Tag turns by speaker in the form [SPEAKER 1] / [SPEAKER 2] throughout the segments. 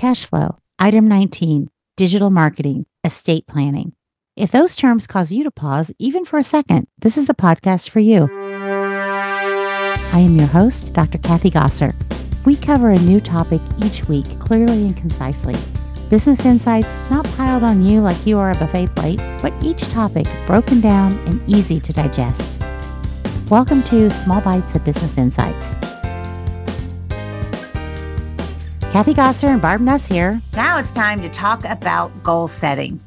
[SPEAKER 1] cash flow, item 19, digital marketing, estate planning. If those terms cause you to pause even for a second, this is the podcast for you. I am your host, Dr. Kathy Gosser. We cover a new topic each week clearly and concisely. Business insights not piled on you like you are a buffet plate, but each topic broken down and easy to digest. Welcome to Small Bites of Business Insights. Kathy Gosser and Barb Nuss here.
[SPEAKER 2] Now it's time to talk about goal setting.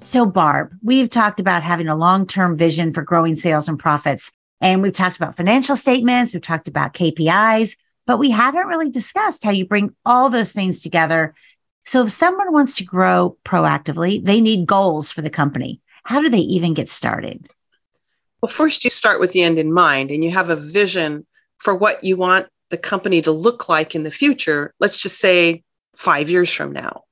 [SPEAKER 2] So, Barb, we've talked about having a long term vision for growing sales and profits. And we've talked about financial statements, we've talked about KPIs, but we haven't really discussed how you bring all those things together. So, if someone wants to grow proactively, they need goals for the company. How do they even get started?
[SPEAKER 3] Well, first, you start with the end in mind and you have a vision for what you want the company to look like in the future. Let's just say five years from now.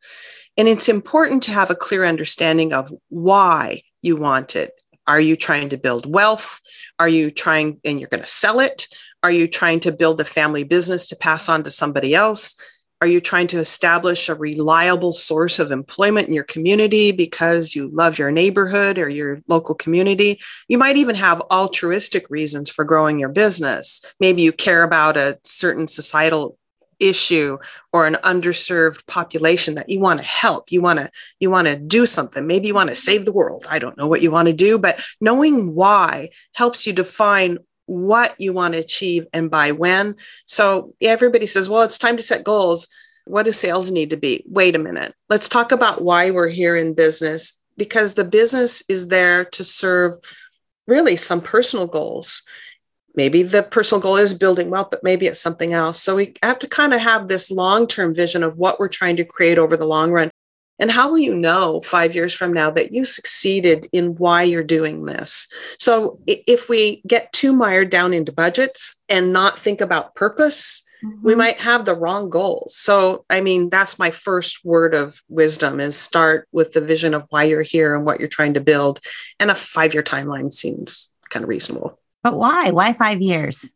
[SPEAKER 3] And it's important to have a clear understanding of why you want it. Are you trying to build wealth? Are you trying and you're going to sell it? Are you trying to build a family business to pass on to somebody else? Are you trying to establish a reliable source of employment in your community because you love your neighborhood or your local community? You might even have altruistic reasons for growing your business. Maybe you care about a certain societal issue or an underserved population that you want to help you want to you want to do something maybe you want to save the world i don't know what you want to do but knowing why helps you define what you want to achieve and by when. So everybody says well it's time to set goals. What do sales need to be? Wait a minute. Let's talk about why we're here in business because the business is there to serve really some personal goals. Maybe the personal goal is building wealth, but maybe it's something else. So we have to kind of have this long term vision of what we're trying to create over the long run. And how will you know five years from now that you succeeded in why you're doing this? So if we get too mired down into budgets and not think about purpose, mm-hmm. we might have the wrong goals. So, I mean, that's my first word of wisdom is start with the vision of why you're here and what you're trying to build. And a five year timeline seems kind of reasonable.
[SPEAKER 2] But why? Why five years?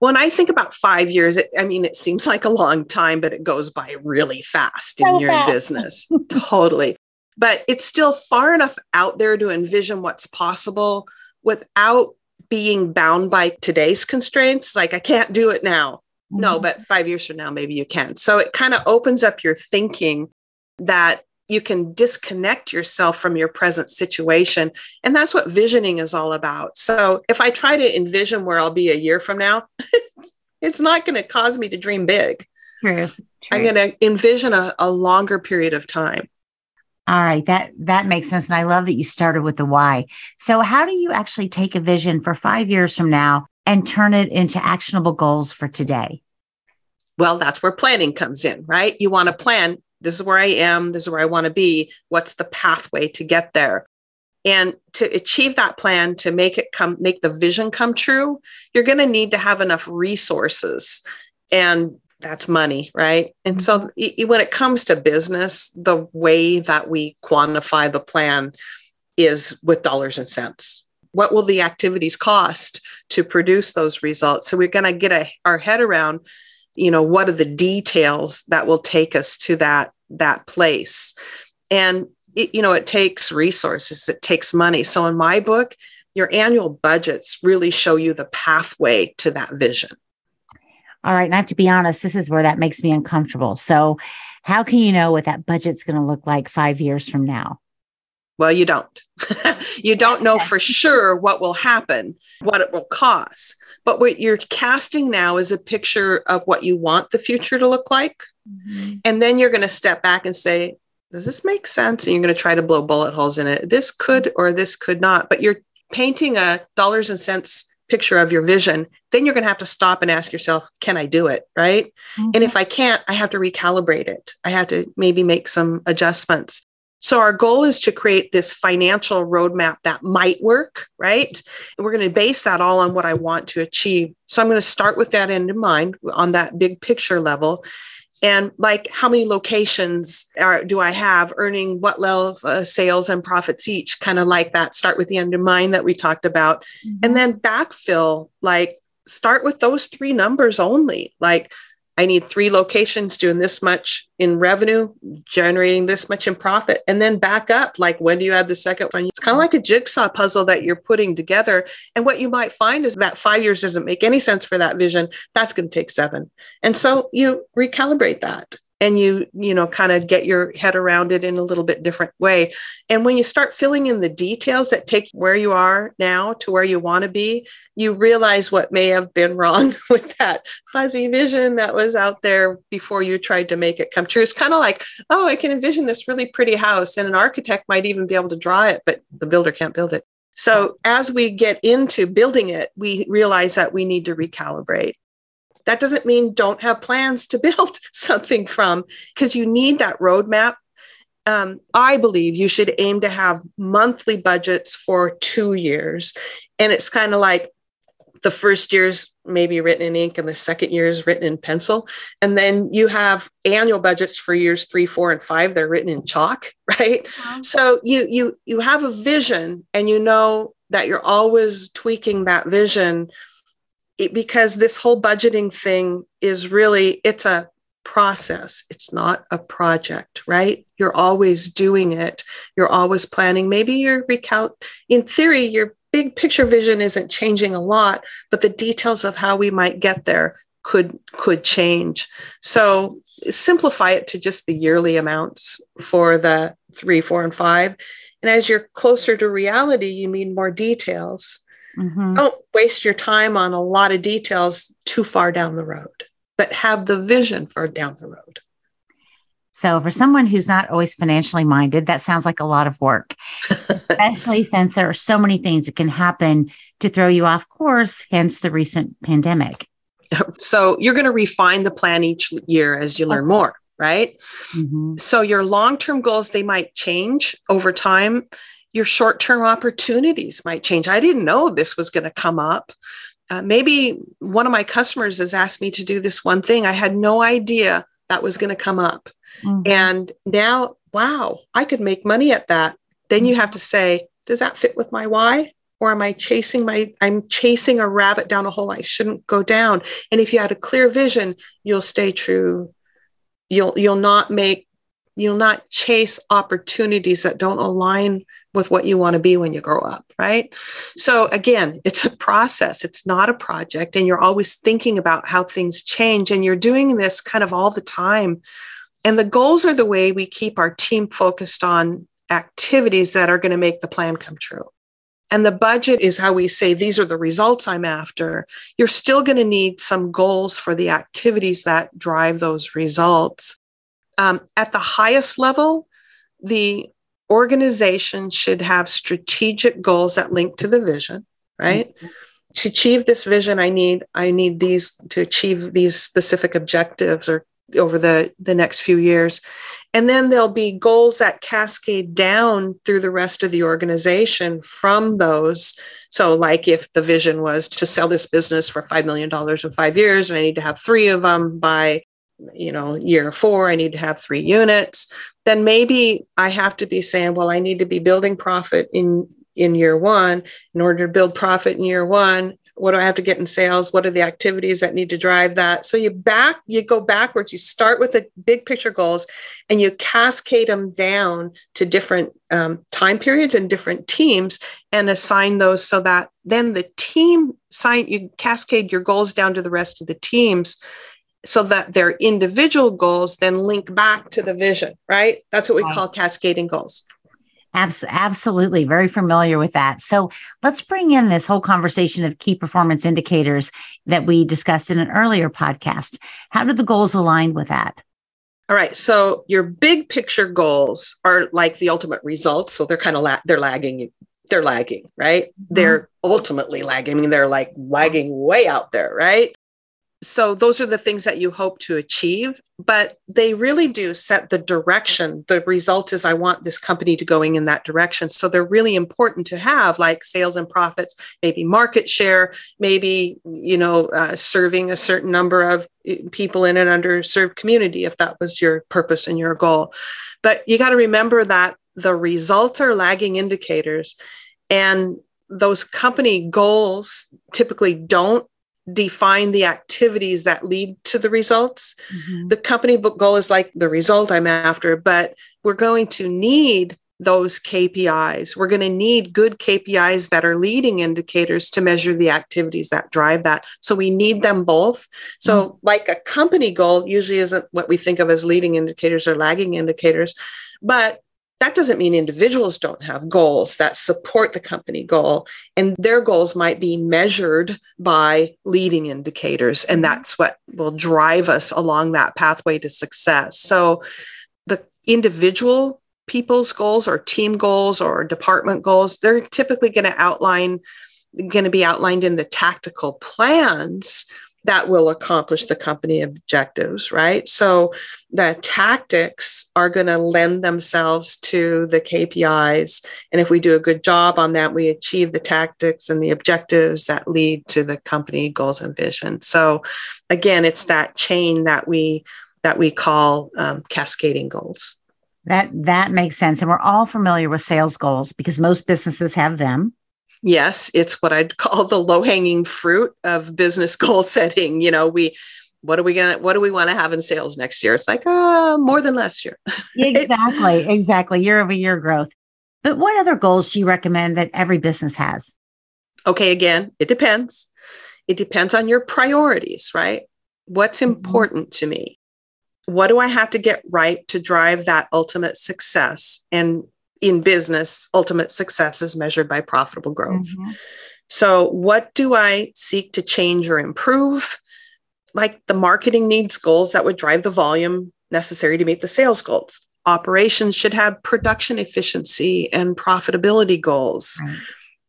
[SPEAKER 3] When I think about five years, it, I mean, it seems like a long time, but it goes by really fast in your fast. business. totally. But it's still far enough out there to envision what's possible without being bound by today's constraints. Like, I can't do it now. Mm-hmm. No, but five years from now, maybe you can. So it kind of opens up your thinking that you can disconnect yourself from your present situation. And that's what visioning is all about. So if I try to envision where I'll be a year from now, it's not going to cause me to dream big. True. True. I'm going to envision a, a longer period of time.
[SPEAKER 2] All right, that that makes sense, and I love that you started with the why. So, how do you actually take a vision for five years from now and turn it into actionable goals for today?
[SPEAKER 3] Well, that's where planning comes in, right? You want to plan this is where I am, this is where I want to be. What's the pathway to get there? And to achieve that plan, to make it come, make the vision come true, you're going to need to have enough resources. And that's money, right? And so mm-hmm. when it comes to business, the way that we quantify the plan is with dollars and cents. What will the activities cost to produce those results? So we're going to get a, our head around you know what are the details that will take us to that that place? And it, you know it takes resources it takes money. So in my book your annual budgets really show you the pathway to that vision.
[SPEAKER 2] All right and i have to be honest this is where that makes me uncomfortable. So how can you know what that budget's going to look like five years from now
[SPEAKER 3] well, you don't. you don't know for sure what will happen, what it will cost. But what you're casting now is a picture of what you want the future to look like. Mm-hmm. And then you're going to step back and say, does this make sense? And you're going to try to blow bullet holes in it. This could or this could not. But you're painting a dollars and cents picture of your vision. Then you're going to have to stop and ask yourself, can I do it? Right. Mm-hmm. And if I can't, I have to recalibrate it. I have to maybe make some adjustments. So our goal is to create this financial roadmap that might work, right? And we're going to base that all on what I want to achieve. So I'm going to start with that end in mind on that big picture level. And like how many locations are, do I have earning what level of uh, sales and profits each? Kind of like that. Start with the end in mind that we talked about. Mm-hmm. And then backfill, like start with those three numbers only. Like I need three locations doing this much in revenue, generating this much in profit, and then back up. Like, when do you add the second one? It's kind of like a jigsaw puzzle that you're putting together. And what you might find is that five years doesn't make any sense for that vision. That's going to take seven. And so you recalibrate that and you you know kind of get your head around it in a little bit different way. And when you start filling in the details that take where you are now to where you want to be you realize what may have been wrong with that fuzzy vision that was out there before you tried to make it come true. It's kind of like oh i can envision this really pretty house and an architect might even be able to draw it but the builder can't build it. So as we get into building it we realize that we need to recalibrate that doesn't mean don't have plans to build something from because you need that roadmap. Um, I believe you should aim to have monthly budgets for two years. And it's kind of like the first year's maybe written in ink and the second year is written in pencil. And then you have annual budgets for years three, four, and five. They're written in chalk, right? Wow. So you you you have a vision and you know that you're always tweaking that vision it, because this whole budgeting thing is really it's a process. It's not a project right? You're always doing it. You're always planning. Maybe you're recal in theory your big picture vision isn't changing a lot but the details of how we might get there could could change. So simplify it to just the yearly amounts for the three four and five. And as you're closer to reality you need more details Mm-hmm. Don't waste your time on a lot of details too far down the road, but have the vision for down the road.
[SPEAKER 1] So, for someone who's not always financially minded, that sounds like a lot of work, especially since there are so many things that can happen to throw you off course, hence the recent pandemic.
[SPEAKER 3] So, you're going to refine the plan each year as you learn more, right? Mm-hmm. So, your long term goals, they might change over time your short term opportunities might change. I didn't know this was going to come up. Uh, maybe one of my customers has asked me to do this one thing. I had no idea that was going to come up. Mm-hmm. And now, wow, I could make money at that. Then you have to say, does that fit with my why? Or am I chasing my, I'm chasing a rabbit down a hole I shouldn't go down. And if you had a clear vision, you'll stay true. You'll, you'll not make, you'll not chase opportunities that don't align with what you want to be when you grow up, right? So again, it's a process, it's not a project. And you're always thinking about how things change. And you're doing this kind of all the time. And the goals are the way we keep our team focused on activities that are going to make the plan come true. And the budget is how we say, these are the results I'm after. You're still going to need some goals for the activities that drive those results. Um, at the highest level, the organization should have strategic goals that link to the vision, right? Mm-hmm. To achieve this vision, I need I need these to achieve these specific objectives or over the the next few years. And then there'll be goals that cascade down through the rest of the organization from those. So, like if the vision was to sell this business for $5 million in five years, and I need to have three of them by you know year four i need to have three units then maybe i have to be saying well i need to be building profit in in year one. In order to build profit in year one what do i have to get in sales? What are the activities that need to drive that? So you back you go backwards. You start with the big picture goals and you cascade them down to different um, time periods and different teams and assign those so that then the team sign you cascade your goals down to the rest of the teams so that their individual goals then link back to the vision, right? That's what we call cascading goals.
[SPEAKER 1] Abs- absolutely. Very familiar with that. So let's bring in this whole conversation of key performance indicators that we discussed in an earlier podcast. How do the goals align with that?
[SPEAKER 3] All right. So your big picture goals are like the ultimate results. So they're kind of la- they're lagging. They're lagging, right? Mm-hmm. They're ultimately lagging. I mean, they're like lagging way out there, right? So those are the things that you hope to achieve but they really do set the direction. The result is i want this company to going in that direction. So they're really important to have like sales and profits maybe market share maybe you know uh, serving a certain number of uh, people in an underserved community if that was your purpose and your goal. But you got to remember that the results are lagging indicators and those company goals typically don't define the activities that lead to the results. Mm-hmm. The company book goal is like the result I'm after, but we're going to need those KPIs. We're going to need good KPIs that are leading indicators to measure the activities that drive that. So we need them both. So, mm-hmm. like a company goal usually isn't what we think of as leading indicators or lagging indicators, but that doesn't mean individuals don't have goals that support the company goal. And their goals might be measured by leading indicators. And mm-hmm. that's what will drive us along that pathway to success. So the individual people's goals or team goals or department goals, they're typically going to outline, going to be outlined in the tactical plans that will accomplish the company objectives, right? So the tactics are going to lend themselves to the KPIs. And if we do a good job on that, we achieve the tactics and the objectives that lead to the company goals and vision. So again, it's that chain that we that we call um, cascading goals.
[SPEAKER 1] That that makes sense. And we're all familiar with sales goals because most businesses have them.
[SPEAKER 3] Yes, it's what I'd call the low-hanging fruit of business goal setting. You know, we what are we gonna what do we want to have in sales next year? It's like uh more than last year.
[SPEAKER 1] exactly, exactly. Year over year growth. But what other goals do you recommend that every business has?
[SPEAKER 3] Okay, again, it depends. It depends on your priorities, right? What's mm-hmm. important mm-hmm. to me? what do I have to get right to drive that ultimate success? And in business, ultimate success is measured by profitable growth. Mm-hmm. So, what do I seek to change or improve? Like the marketing needs goals that would drive the volume necessary to meet the sales goals. Operations should have production efficiency and profitability goals. Right.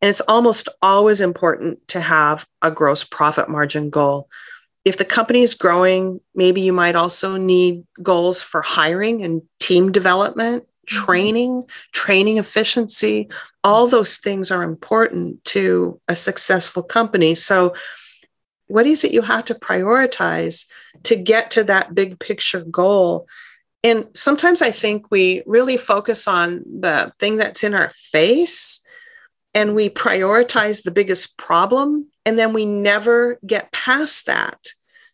[SPEAKER 3] And it's almost always important to have a gross profit margin goal if the company is growing, maybe you might also need goals for hiring and team development. Mm-hmm. training, training efficiency. All those things are important to a successful company. So, what is it you have to prioritize to get to that big picture goal? And sometimes I think we really focus on the thing that's in our face and we prioritize the biggest problem and then we never get past that.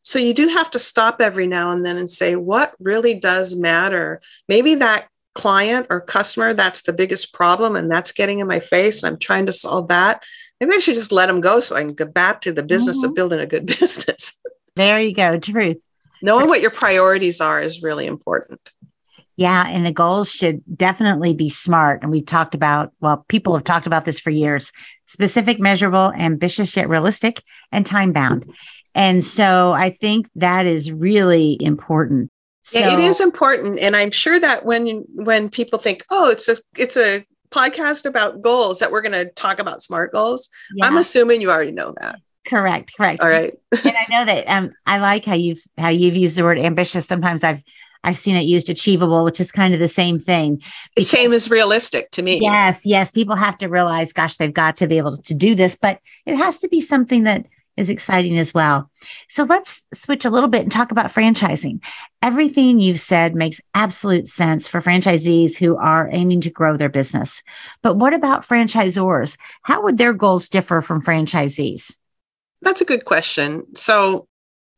[SPEAKER 3] So you do have to stop every now and then and say, what really does matter? Maybe that client or customer, that's the biggest problem and that's getting in my face and I'm trying to solve that. Maybe I should just let them go so I can get back to the business mm-hmm. of building a good business.
[SPEAKER 1] There you go. Truth.
[SPEAKER 3] Knowing what your priorities are is really important.
[SPEAKER 1] Yeah. And the goals should definitely be smart. And we've talked about, well, people have talked about this for years specific, measurable, ambitious, yet realistic, and time bound. And so I think that is really important.
[SPEAKER 3] So, yeah, it is important. And I'm sure that when when people think, oh, it's a it's a podcast about goals that we're going to talk about smart goals, yeah. I'm assuming you already know that.
[SPEAKER 1] Correct, correct.
[SPEAKER 3] All right.
[SPEAKER 1] and I know that um, I like how you've how you've used the word ambitious. Sometimes I've I've seen it used achievable, which is kind of the same thing.
[SPEAKER 3] The same as realistic to me.
[SPEAKER 1] Yes, yes. People have to realize, gosh, they've got to be able to do this, but it has to be something that is exciting as well. So let's switch a little bit and talk about franchising. Everything you've said makes absolute sense for franchisees who are aiming to grow their business. But what about franchisors? How would their goals differ from franchisees?
[SPEAKER 3] That's a good question. So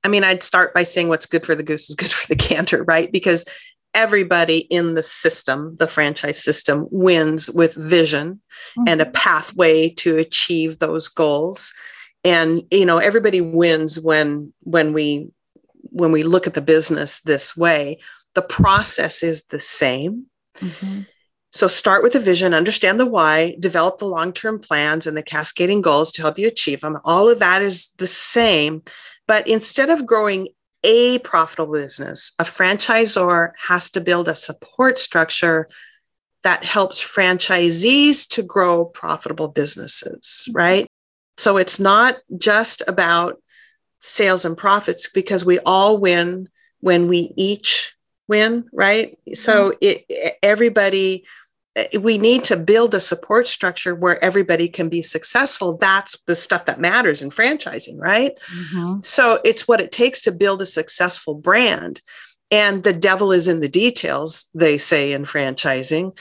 [SPEAKER 3] I mean, I'd start by saying what's good for the goose is good for the gander, right? Because everybody in the system, the franchise system, wins with vision mm-hmm. and a pathway to achieve those goals. And you know, everybody wins when when we when we look at the business this way. The process is the same. Mm-hmm. So start with a vision, understand the why, develop the long-term plans and the cascading goals to help you achieve them. All of that is the same, but instead of growing a profitable business, a franchisor has to build a support structure that helps franchisees to grow profitable businesses, right? So it's not just about sales and profits because we all win when we each win, right? So mm-hmm. it everybody we need to build a support structure where everybody can be successful. That's the stuff that matters in franchising, right? Mm-hmm. So it's what it takes to build a successful brand. And the devil is in the details, they say in franchising.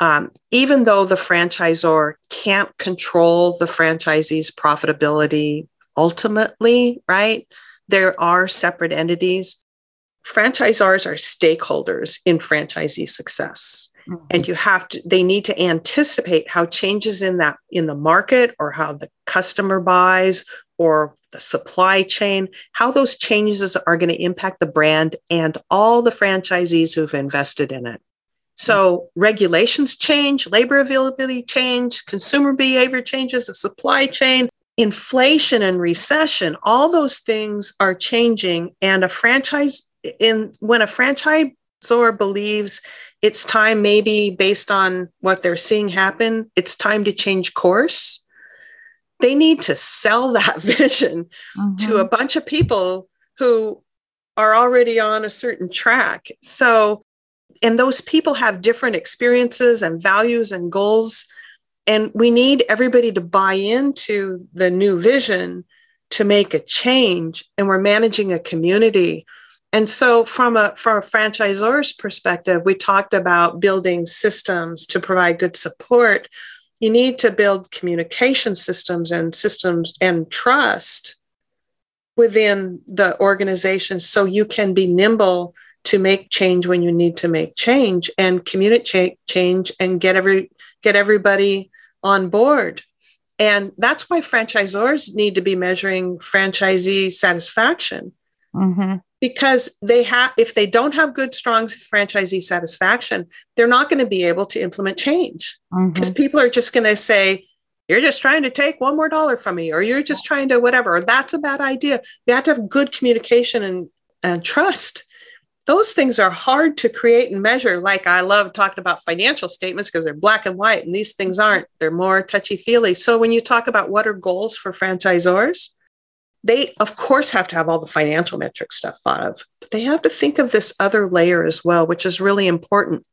[SPEAKER 3] Um, even though the franchisor can't control the franchisee's profitability ultimately, right? There are separate entities. Franchisors are stakeholders in franchisee success. Mm-hmm. And you have to, they need to anticipate how changes in that, in the market or how the customer buys or the supply chain, how those changes are going to impact the brand and all the franchisees who've invested in it. So regulations change, labor availability change, consumer behavior changes, the supply chain, inflation and recession, all those things are changing. And a franchise in when a franchisor believes it's time, maybe based on what they're seeing happen, it's time to change course they need to sell that vision mm-hmm. to a bunch of people who are already on a certain track. So, and those people have different experiences and values and goals. And we need everybody to buy into the new vision to make a change. And we're managing a community. And so, from a from a franchisor's perspective, we talked about building systems to provide good support you need to build communication systems and systems and trust within the organization so you can be nimble to make change when you need to make change and communicate change and get every get everybody on board. And that's why franchisors need to be measuring franchisee satisfaction. Mm-hmm. Because they have if they don't have good strong franchisee satisfaction they're not going to be able to implement change. Because mm-hmm. people are just going to say you're just trying to take one more dollar from me or you're just trying to whatever or that's a bad idea. You have to have good communication and, and trust those things are hard to create and measure. Like i love talking about financial statements because they're black and white and these things aren't. They're more touchy feely so when you talk about what are goals for franchisors they of course have to have all the financial metric stuff thought of but they have to think of this other layer as well which is really important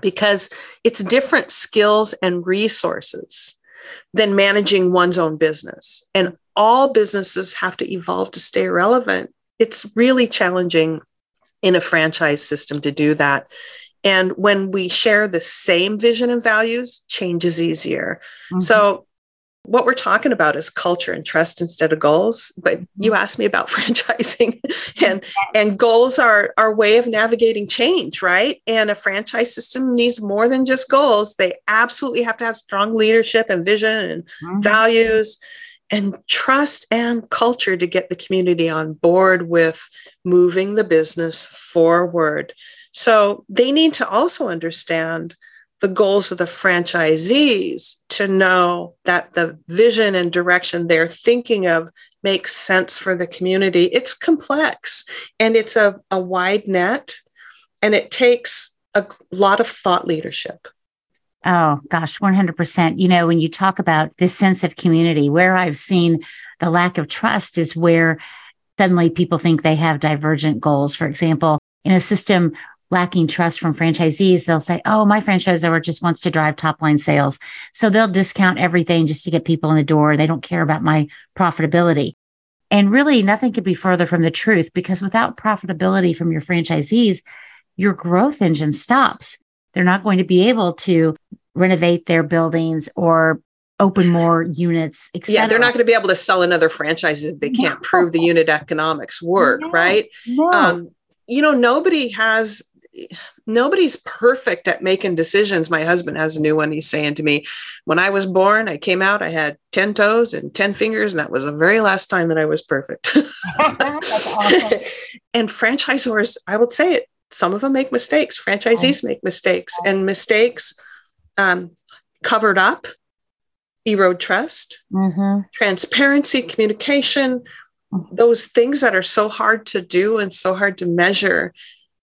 [SPEAKER 3] because it's different skills and resources than managing one's own business. And all businesses have to evolve to stay relevant. It's really challenging in a franchise system to do that. And when we share the same vision and values change is easier. Mm-hmm. so what we're talking about is culture and trust instead of goals. But you mm-hmm. asked me about franchising and and goals are our way of navigating change right? And a franchise system needs more than just goals. They absolutely have to have strong leadership and vision and mm-hmm. values and trust and culture to get the community on board with moving the business forward so they need to also understand the goals of the franchisees to know that the vision and direction they're thinking of makes sense for the community. It's complex and it's a, a wide net and it takes a lot of thought leadership.
[SPEAKER 1] Oh, gosh, 100%. You know, when you talk about this sense of community, where I've seen the lack of trust is where suddenly people think they have divergent goals. For example, in a system lacking trust from franchisees, they'll say, Oh, my franchisor just wants to drive top line sales. So they'll discount everything just to get people in the door. They don't care about my profitability. And really, nothing could be further from the truth because without profitability from your franchisees, your growth engine stops. They're not going to be able to renovate their buildings or open more units.
[SPEAKER 3] Yeah, they're not going to be able to sell another franchise if they can't no. prove the unit economics work, no. right? No. Um, you know, nobody has nobody's perfect at making decisions. My husband has a new one. He's saying to me, when I was born, I came out, I had 10 toes and 10 fingers, and that was the very last time that I was perfect. awesome. and franchisors, I would say it, some of them make mistakes. Franchisees oh. make mistakes, and mistakes um, covered up erode trust, mm-hmm. transparency, communication, those things that are so hard to do and so hard to measure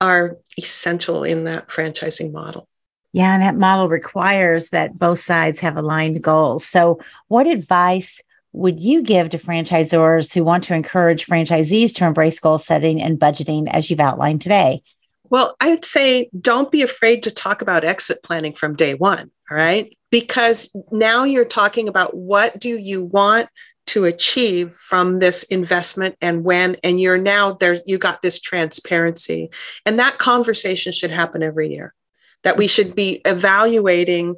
[SPEAKER 3] are essential in that franchising model.
[SPEAKER 1] Yeah, and that model requires that both sides have aligned goals. So, what advice would you give to franchisors who want to encourage franchisees to embrace goal setting and budgeting as you've outlined today?
[SPEAKER 3] Well, I would say don't be afraid to talk about exit planning from day one. All right. Because now you're talking about what do you want to achieve from this investment and when and you're now there you got this transparency and that conversation should happen every year that we should be evaluating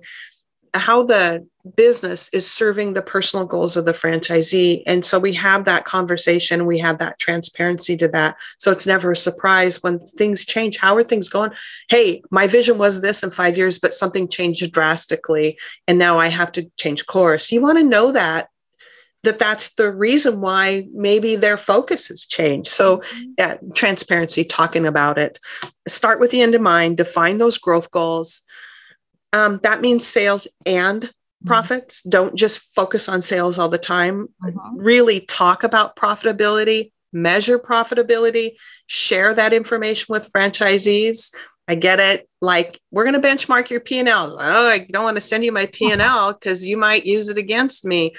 [SPEAKER 3] how the business is serving the personal goals of the franchisee. And so we have that conversation, we have that transparency to that. So it's never a surprise when things change. How are things going? Hey, my vision was this in five years, but something changed drastically. And now I have to change course. You want to know that that that's the reason why maybe their focus has changed. So, mm-hmm. yeah, transparency, talking about it. Start with the end in mind, define those growth goals. Um, that means sales and mm-hmm. profits. Don't just focus on sales all the time. Uh-huh. Really talk about profitability, measure profitability, share that information with franchisees. I get it. Like we're going to benchmark your P&L. Oh, I don't want to send you my P&L because you might use it against me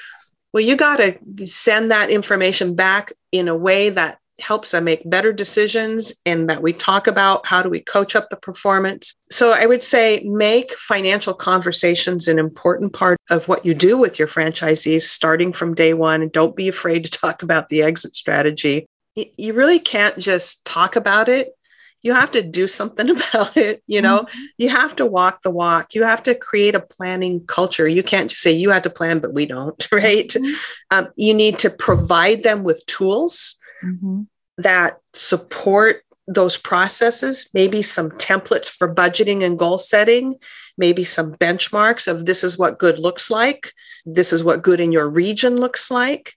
[SPEAKER 3] well, you got to send that information back in a way that helps them make better decisions and that we talk about how do we coach up the performance. So I would say make financial conversations an important part of what you do with your franchisees starting from day one. And don't be afraid to talk about the exit strategy. You really can't just talk about it you have to do something about it you know mm-hmm. you have to walk the walk you have to create a planning culture you can't just say you have to plan but we don't right mm-hmm. um, you need to provide them with tools mm-hmm. That support those processes maybe some templates for budgeting and goal setting maybe some benchmarks of this is what good looks like this is what good in your region looks like.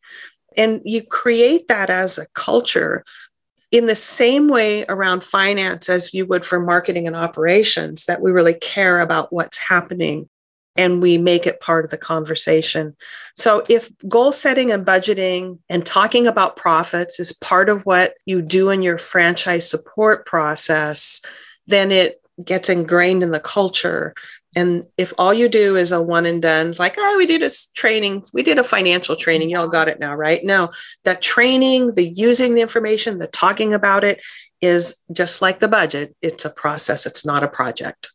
[SPEAKER 3] And you create that as a culture in the same way around finance as you would for marketing and operations, that we really care about what's happening and we make it part of the conversation. So, if goal setting and budgeting and talking about profits is part of what you do in your franchise support process, then it gets ingrained in the culture. And if all you do is a one and done, like, oh, we did a training, we did a financial training, y'all got it now, right? No, that training, the using the information, the talking about it is just like the budget. It's a process, it's not a project.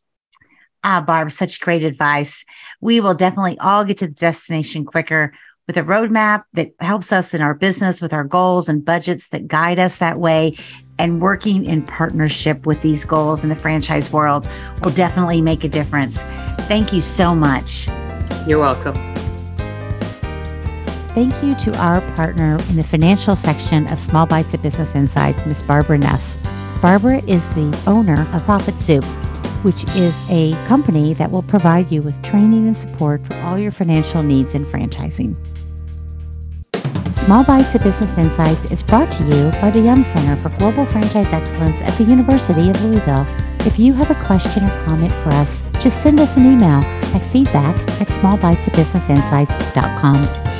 [SPEAKER 2] Ah, Barb, such great advice. We will definitely all get to the destination quicker with a roadmap that helps us in our business with our goals and budgets that guide us that way and working in partnership with these goals in the franchise world will definitely make a difference. Thank you so much.
[SPEAKER 3] You're welcome.
[SPEAKER 1] Thank you to our partner in the financial section of Small Bites of Business Insights, Ms. Barbara Nuss. Barbara is the owner of ProfitSoup, which is a company that will provide you with training and support for all your financial needs in franchising. Small Bites of Business Insights is brought to you by the Yum! Center for Global Franchise Excellence at the University of Louisville. If you have a question or comment for us, just send us an email at feedback at smallbitesofbusinessinsights.com.